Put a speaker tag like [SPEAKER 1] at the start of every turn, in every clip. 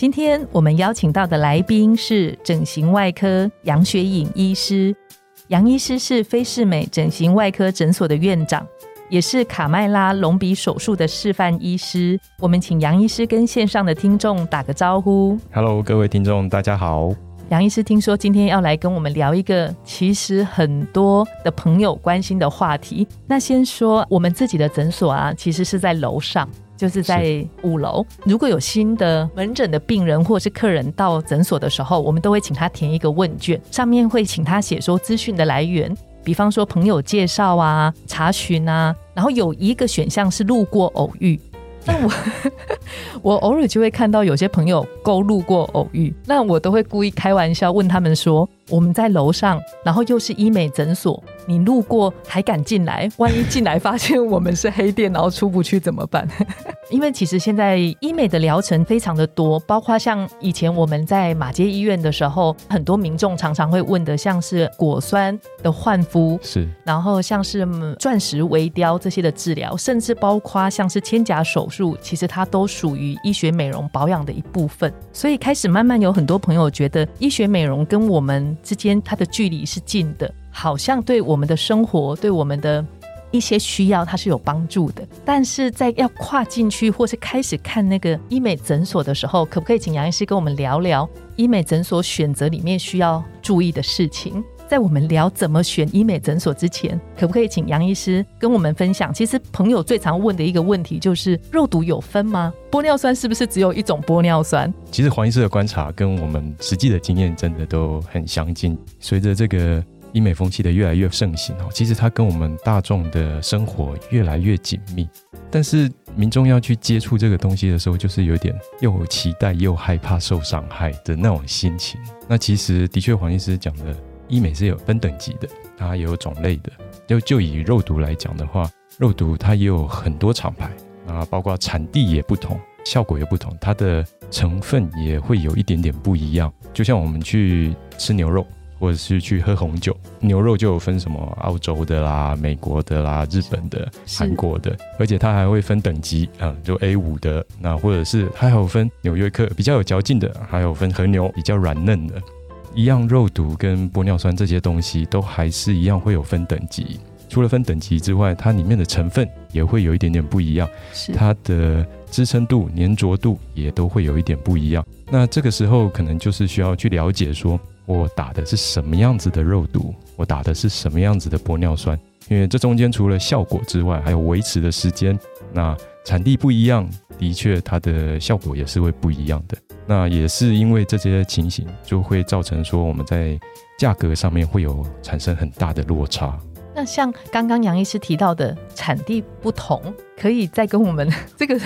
[SPEAKER 1] 今天我们邀请到的来宾是整形外科杨雪颖医师。杨医师是菲士美整形外科诊所的院长，也是卡麦拉隆鼻手术的示范医师。我们请杨医师跟线上的听众打个招呼。
[SPEAKER 2] Hello，各位听众，大家好。
[SPEAKER 1] 杨医师听说今天要来跟我们聊一个其实很多的朋友关心的话题。那先说我们自己的诊所啊，其实是在楼上。就是在五楼，如果有新的门诊的病人或是客人到诊所的时候，我们都会请他填一个问卷，上面会请他写说资讯的来源，比方说朋友介绍啊、查询啊，然后有一个选项是路过偶遇。那我 我偶尔就会看到有些朋友勾路过偶遇，那我都会故意开玩笑问他们说。我们在楼上，然后又是医美诊所，你路过还敢进来？万一进来发现我们是黑店，然后出不去怎么办？因为其实现在医美的疗程非常的多，包括像以前我们在马街医院的时候，很多民众常常会问的，像是果酸的焕肤，
[SPEAKER 2] 是，
[SPEAKER 1] 然后像是钻石微雕这些的治疗，甚至包括像是千甲手术，其实它都属于医学美容保养的一部分。所以开始慢慢有很多朋友觉得医学美容跟我们之间它的距离是近的，好像对我们的生活、对我们的一些需要，它是有帮助的。但是在要跨进去或是开始看那个医美诊所的时候，可不可以请杨医师跟我们聊聊医美诊所选择里面需要注意的事情？在我们聊怎么选医美诊所之前，可不可以请杨医师跟我们分享？其实朋友最常问的一个问题就是肉毒有分吗？玻尿酸是不是只有一种玻尿酸？
[SPEAKER 2] 其实黄医师的观察跟我们实际的经验真的都很相近。随着这个医美风气的越来越盛行哦，其实它跟我们大众的生活越来越紧密。但是民众要去接触这个东西的时候，就是有点又期待又害怕受伤害的那种心情。那其实的确，黄医师讲的。医美是有分等级的，它也有种类的。就就以肉毒来讲的话，肉毒它也有很多厂牌啊，包括产地也不同，效果也不同，它的成分也会有一点点不一样。就像我们去吃牛肉，或者是去喝红酒，牛肉就有分什么澳洲的啦、美国的啦、日本的、韩国的，而且它还会分等级啊，就 A 五的，那或者是还有分纽约客比较有嚼劲的，还有分和牛比较软嫩的。一样肉毒跟玻尿酸这些东西都还是一样会有分等级，除了分等级之外，它里面的成分也会有一点点不一样，它的支撑度、粘着度也都会有一点不一样。那这个时候可能就是需要去了解，说我打的是什么样子的肉毒，我打的是什么样子的玻尿酸，因为这中间除了效果之外，还有维持的时间，那产地不一样，的确它的效果也是会不一样的。那也是因为这些情形，就会造成说我们在价格上面会有产生很大的落差。
[SPEAKER 1] 那像刚刚杨医师提到的产地不同，可以再跟我们 这个，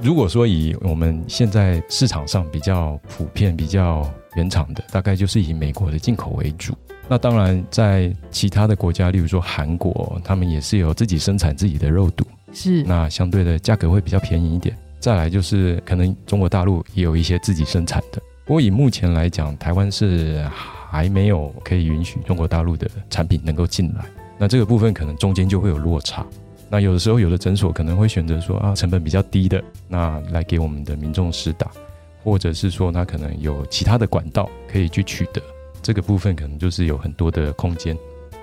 [SPEAKER 2] 如果说以我们现在市场上比较普遍、比较原厂的，大概就是以美国的进口为主。那当然，在其他的国家，例如说韩国，他们也是有自己生产自己的肉毒，
[SPEAKER 1] 是
[SPEAKER 2] 那相对的价格会比较便宜一点。再来就是可能中国大陆也有一些自己生产的，不过以目前来讲，台湾是还没有可以允许中国大陆的产品能够进来。那这个部分可能中间就会有落差。那有的时候有的诊所可能会选择说啊，成本比较低的，那来给我们的民众施打，或者是说他可能有其他的管道可以去取得，这个部分可能就是有很多的空间。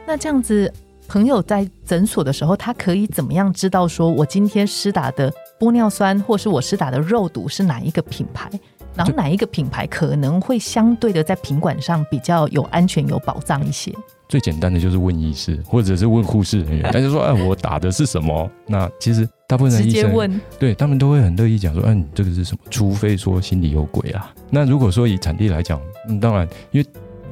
[SPEAKER 1] 那这样子，朋友在诊所的时候，他可以怎么样知道说我今天施打的？玻尿酸，或是我施打的肉毒是哪一个品牌？然后哪一个品牌可能会相对的在品管上比较有安全、有保障一些？
[SPEAKER 2] 最简单的就是问医师，或者是问护士人员。他就说：“哎，我打的是什么？”那其实大部分的医生对他们都会很乐意讲说：“嗯，这个是什么？”除非说心里有鬼啊。那如果说以产地来讲，嗯，当然，因为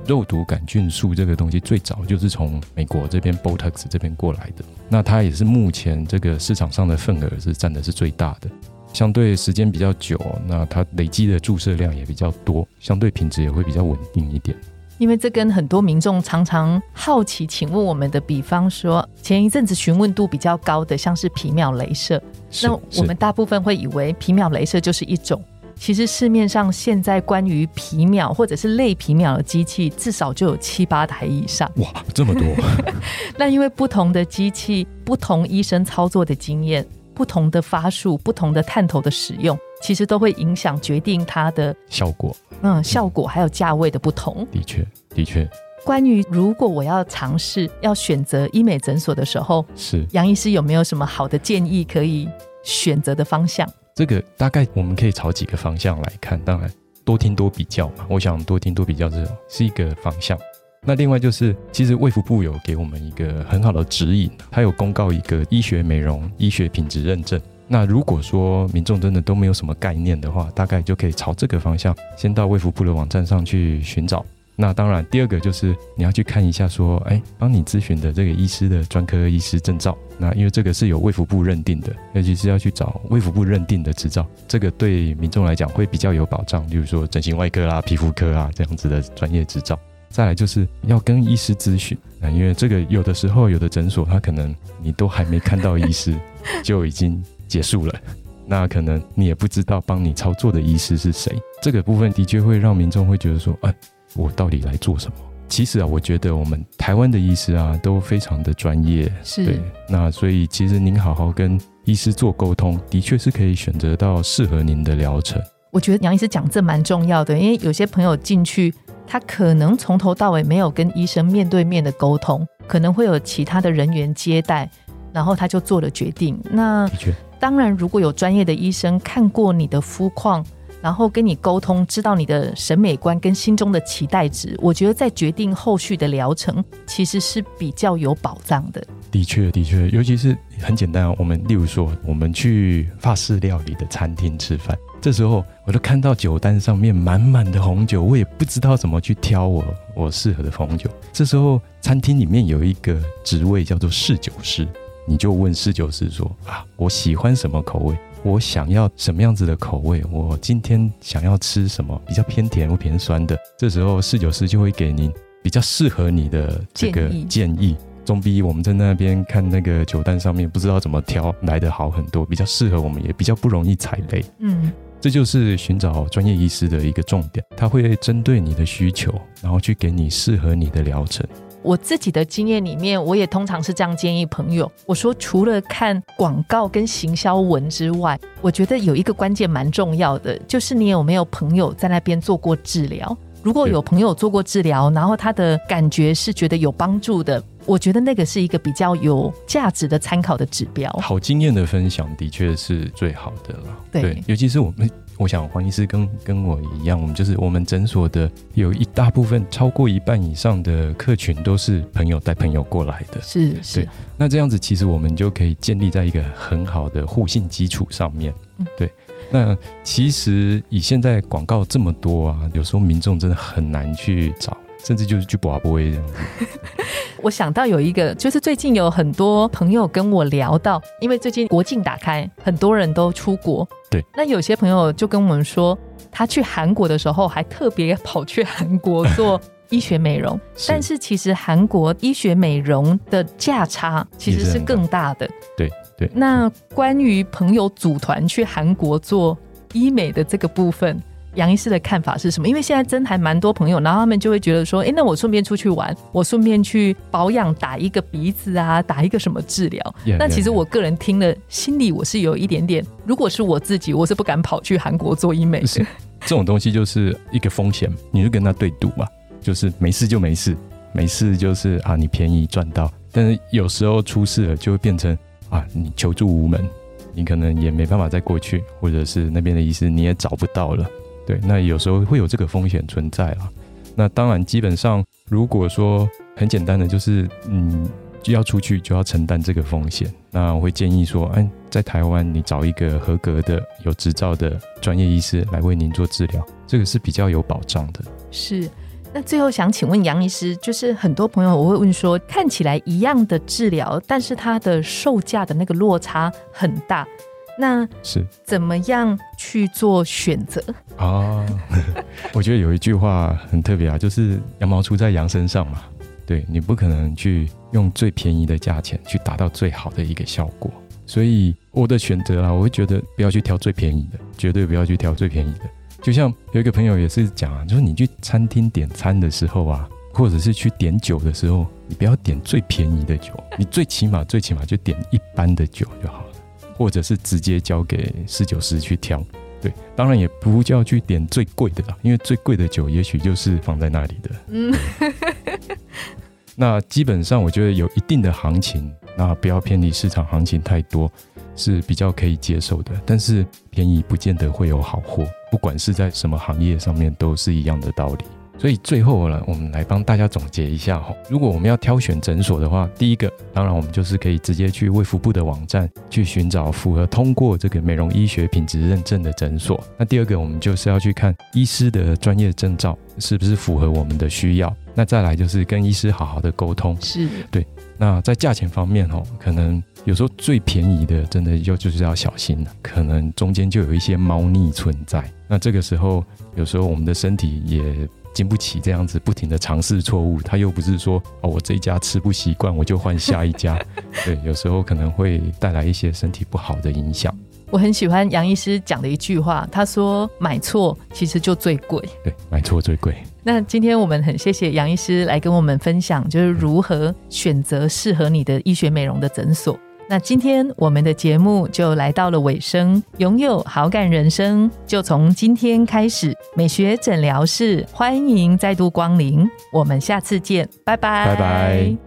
[SPEAKER 2] 肉毒杆菌素这个东西最早就是从美国这边 Botox 这边过来的。那它也是目前这个市场上的份额是占的是最大的。相对时间比较久，那它累积的注射量也比较多，相对品质也会比较稳定一点。
[SPEAKER 1] 因为这跟很多民众常常好奇，请问我们的，比方说前一阵子询问度比较高的，像是皮秒镭射，那我们大部分会以为皮秒镭射就是一种。其实市面上现在关于皮秒或者是类皮秒的机器，至少就有七八台以上。
[SPEAKER 2] 哇，这么多！
[SPEAKER 1] 那因为不同的机器、不同医生操作的经验、不同的发数、不同的探头的使用，其实都会影响决定它的
[SPEAKER 2] 效果。
[SPEAKER 1] 嗯，效果还有价位的不同。
[SPEAKER 2] 的确，的确。
[SPEAKER 1] 关于如果我要尝试要选择医美诊所的时候，
[SPEAKER 2] 是
[SPEAKER 1] 杨医师有没有什么好的建议可以选择的方向？
[SPEAKER 2] 这个大概我们可以朝几个方向来看，当然多听多比较嘛。我想多听多比较这种是一个方向。那另外就是，其实卫福部有给我们一个很好的指引，它有公告一个医学美容医学品质认证。那如果说民众真的都没有什么概念的话，大概就可以朝这个方向，先到卫福部的网站上去寻找。那当然，第二个就是你要去看一下，说，哎，帮你咨询的这个医师的专科医师证照。那因为这个是有卫福部认定的，尤其是要去找卫福部认定的执照，这个对民众来讲会比较有保障。例如说整形外科啦、皮肤科啊这样子的专业执照。再来就是要跟医师咨询，啊，因为这个有的时候有的诊所他可能你都还没看到医师就已经结束了，那可能你也不知道帮你操作的医师是谁。这个部分的确会让民众会觉得说，哎。我到底来做什么？其实啊，我觉得我们台湾的医师啊都非常的专业，
[SPEAKER 1] 是。
[SPEAKER 2] 那所以其实您好好跟医师做沟通，的确是可以选择到适合您的疗程。
[SPEAKER 1] 我觉得杨医师讲这蛮重要的，因为有些朋友进去，他可能从头到尾没有跟医生面对面的沟通，可能会有其他的人员接待，然后他就做了决定。那
[SPEAKER 2] 的确，
[SPEAKER 1] 当然如果有专业的医生看过你的肤况。然后跟你沟通，知道你的审美观跟心中的期待值，我觉得在决定后续的疗程，其实是比较有保障的。
[SPEAKER 2] 的确，的确，尤其是很简单啊，我们例如说，我们去法式料理的餐厅吃饭，这时候我都看到酒单上面满满的红酒，我也不知道怎么去挑我我适合的红酒。这时候餐厅里面有一个职位叫做侍酒师，你就问侍酒师说啊，我喜欢什么口味？我想要什么样子的口味？我今天想要吃什么？比较偏甜或偏酸的？这时候侍酒师就会给您比较适合你的这个建议，总比我们在那边看那个酒单上面不知道怎么挑来的好很多。比较适合我们，也比较不容易踩雷。嗯，这就是寻找专业医师的一个重点，他会针对你的需求，然后去给你适合你的疗程。
[SPEAKER 1] 我自己的经验里面，我也通常是这样建议朋友。我说，除了看广告跟行销文之外，我觉得有一个关键蛮重要的，就是你有没有朋友在那边做过治疗。如果有朋友做过治疗，然后他的感觉是觉得有帮助的，我觉得那个是一个比较有价值的参考的指标。
[SPEAKER 2] 好经验的分享的确是最好的了。对，尤其是我们。我想黄医师跟跟我一样，我们就是我们诊所的有一大部分超过一半以上的客群都是朋友带朋友过来的，
[SPEAKER 1] 是是。
[SPEAKER 2] 那这样子其实我们就可以建立在一个很好的互信基础上面。对。那其实以现在广告这么多啊，有时候民众真的很难去找。甚至就是去博博这样子。
[SPEAKER 1] 我想到有一个，就是最近有很多朋友跟我聊到，因为最近国境打开，很多人都出国。
[SPEAKER 2] 对。
[SPEAKER 1] 那有些朋友就跟我们说，他去韩国的时候还特别跑去韩国做 医学美容，但是其实韩国医学美容的价差其实是更大的。
[SPEAKER 2] 对对。
[SPEAKER 1] 那关于朋友组团去韩国做医美的这个部分。杨医师的看法是什么？因为现在真还蛮多朋友，然后他们就会觉得说：“哎，那我顺便出去玩，我顺便去保养，打一个鼻子啊，打一个什么治疗？”那其实我个人听了，心里我是有一点点，如果是我自己，我是不敢跑去韩国做医美。
[SPEAKER 2] 的这种东西就是一个风险，你就跟他对赌嘛，就是没事就没事，没事就是啊，你便宜赚到。但是有时候出事了，就会变成啊，你求助无门，你可能也没办法再过去，或者是那边的医师你也找不到了。对，那有时候会有这个风险存在啊。那当然，基本上如果说很简单的，就是嗯，要出去就要承担这个风险。那我会建议说，哎，在台湾你找一个合格的、有执照的专业医师来为您做治疗，这个是比较有保障的。
[SPEAKER 1] 是。那最后想请问杨医师，就是很多朋友我会问说，看起来一样的治疗，但是它的售价的那个落差很大。那
[SPEAKER 2] 是
[SPEAKER 1] 怎么样去做选择？
[SPEAKER 2] 啊，我觉得有一句话很特别啊，就是羊毛出在羊身上嘛。对你不可能去用最便宜的价钱去达到最好的一个效果，所以我的选择啊，我会觉得不要去挑最便宜的，绝对不要去挑最便宜的。就像有一个朋友也是讲啊，就是你去餐厅点餐的时候啊，或者是去点酒的时候，你不要点最便宜的酒，你最起码最起码就点一般的酒就好，或者是直接交给侍酒师去挑。对，当然也不叫去点最贵的啦，因为最贵的酒也许就是放在那里的。嗯，那基本上我觉得有一定的行情，那不要偏离市场行情太多，是比较可以接受的。但是便宜不见得会有好货，不管是在什么行业上面都是一样的道理。所以最后呢，我们来帮大家总结一下哈。如果我们要挑选诊所的话，第一个，当然我们就是可以直接去卫福部的网站去寻找符合通过这个美容医学品质认证的诊所。那第二个，我们就是要去看医师的专业证照是不是符合我们的需要。那再来就是跟医师好好的沟通，
[SPEAKER 1] 是
[SPEAKER 2] 对。那在价钱方面哦，可能有时候最便宜的，真的就就是要小心了，可能中间就有一些猫腻存在。那这个时候，有时候我们的身体也。经不起这样子不停的尝试错误，他又不是说哦，我这一家吃不习惯，我就换下一家。对，有时候可能会带来一些身体不好的影响。
[SPEAKER 1] 我很喜欢杨医师讲的一句话，他说买错其实就最贵。
[SPEAKER 2] 对，买错最贵。
[SPEAKER 1] 那今天我们很谢谢杨医师来跟我们分享，就是如何选择适合你的医学美容的诊所。那今天我们的节目就来到了尾声，拥有好感人生就从今天开始。美学诊疗室欢迎再度光临，我们下次见，拜拜，
[SPEAKER 2] 拜拜。